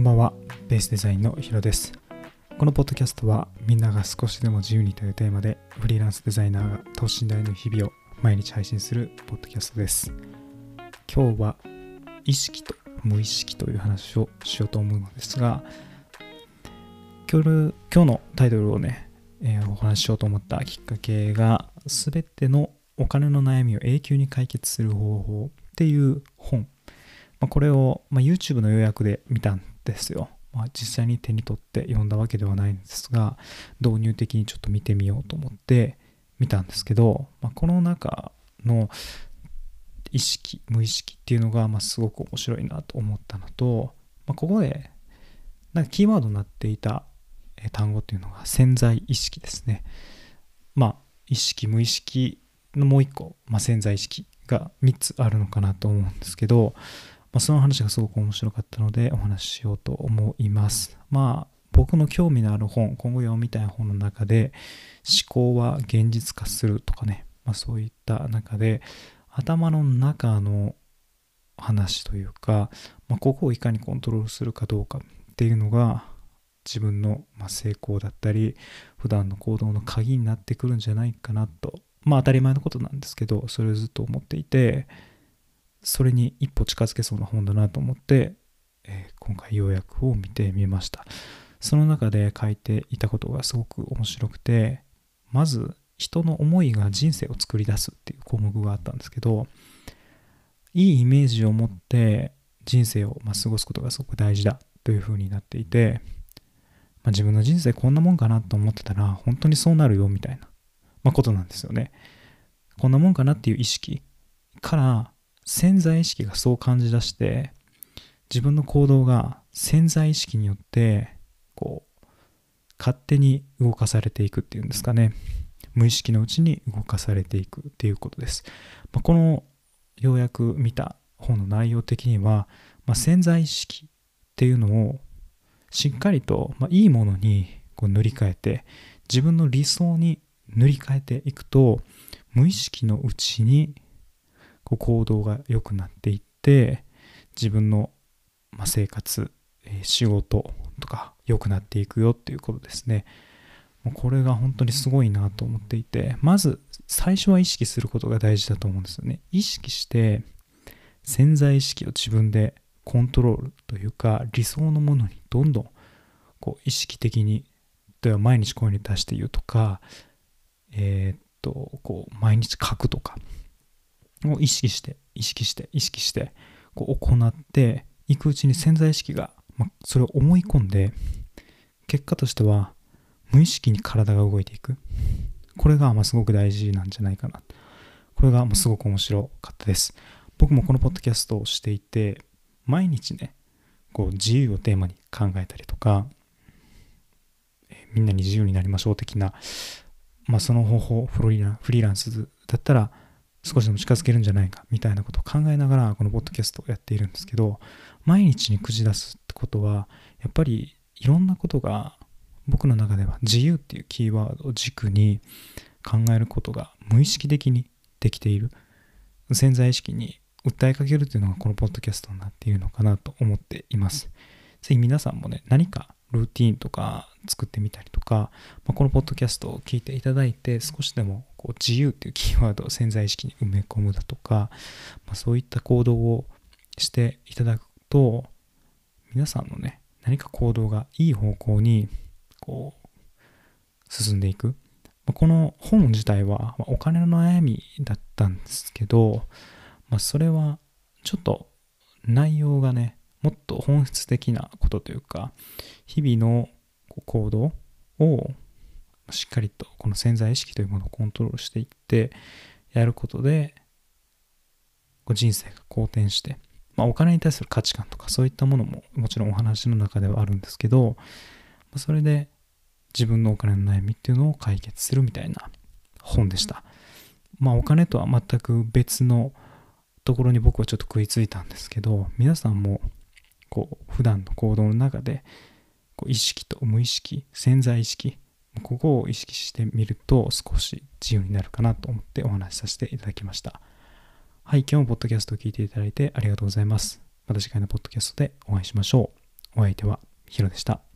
こんばんは、ベースデザインのヒロです。このポッドキャストは、みんなが少しでも自由にというテーマで、フリーランスデザイナーが等身大の日々を毎日配信するポッドキャストです。今日は、意識と無意識という話をしようと思うのですが、今日今日のタイトルをね、えーお話ししようと思ったきっかけが、すべてのお金の悩みを永久に解決する方法っていう本。ま、これを、ま、YouTube の予約で見たんですよ。まあ、実際に手に取って読んだわけではないんですが、導入的にちょっと見てみようと思って見たんですけど、まあ、この中の意識、無意識っていうのが、ま、すごく面白いなと思ったのと、まあ、ここで、なんかキーワードになっていた単語っていうのが潜在意識ですね。まあ、意識、無意識のもう一個、まあ、潜在意識が3つあるのかなと思うんですけど、まあ、その話がすごく面白かったのでお話ししようと思います。まあ僕の興味のある本、今後読みたい本の中で思考は現実化するとかね、まあ、そういった中で頭の中の話というか、まあ、ここをいかにコントロールするかどうかっていうのが自分の成功だったり普段の行動の鍵になってくるんじゃないかなとまあ当たり前のことなんですけどそれをずっと思っていてそれに一歩近づけそうな本だなと思って、えー今回要約を見てみました。その中で書いていたことがすごく面白くてまず人の思いが人生を作り出すっていう項目があったんですけどいいイメージを持って人生をまあ過ごすことがすごく大事だというふうになっていて、まあ、自分の人生こんなもんかなと思ってたら本当にそうなるよみたいな、まあ、ことなんですよね。こんなもんかなっていう意識から潜在意識がそう感じ出して自分の行動が潜在意識によってこう勝手に動かされていくっていうんですかね。無意識のうちに動かされていくっていうことです、まあ、このようやく見た本の内容的には、まあ、潜在意識っていうのをしっかりと、まあ、いいものにこう塗り替えて自分の理想に塗り替えていくと無意識のうちにこう行動が良くなっていって自分の生活、仕事とか良くなっていくよっていうことですね。これが本当にすごいなと思っていてまず最初は意識することが大事だと思うんですよね。意識して潜在意識を自分でコントロールというか理想のものにどんどんこう意識的に例えば毎日声に出して言うとかえーっとこう毎日書くとかを意識して意識して意識してこう行っていくうちに潜在意識が、まあ、それを思い込んで結果としては無意識に体が動いていく。これがまあすごく大事なんじゃないかな。これがまあすごく面白かったです。僕もこのポッドキャストをしていて毎日ねこう自由をテーマに考えたりとかえーみんなに自由になりましょう的なまあその方法フリーランフリーランスだったら少しでも近づけるんじゃないかみたいなことを考えながらこのポッドキャストをやっているんですけど毎日に口出すってことはやっぱりいろんなことが僕の中では自由っていうキーワードを軸に考えることが無意識的にできている。潜在意識に訴えかけるというのがこのポッドキャストになっているのかなと思っています。ぜひ皆さんもね何かルーティーンとか作ってみたりとか、まあ、このポッドキャストを聞いていただいて少しでもこう自由っていうキーワードを潜在意識に埋め込むだとか、まあ、そういった行動をしていただくと皆さんのね何か行動がいい方向にこう進んでいく、まあこの本自体はお金の悩みだったんですけど、まあ、それはちょっと内容がねもっと本質的なことというか日々の行動をしっかりとこの潜在意識というものをコントロールしていってやることで人生が好転して、まあ、お金に対する価値観とかそういったものももちろんお話の中ではあるんですけど、それで自分のお金の悩みっていうのを解決するみたいな本でした。まあお金とは全く別のところに僕はちょっと食いついたんですけど皆さんもこう普段の行動の中でこう意識と無意識潜在意識ここを意識してみると少し自由になるかなと思ってお話しさせていただきました。はい今日もポッドキャストを聞いていただいてありがとうございます。また次回のポッドキャストでお会いしましょう。お相手はヒロでした。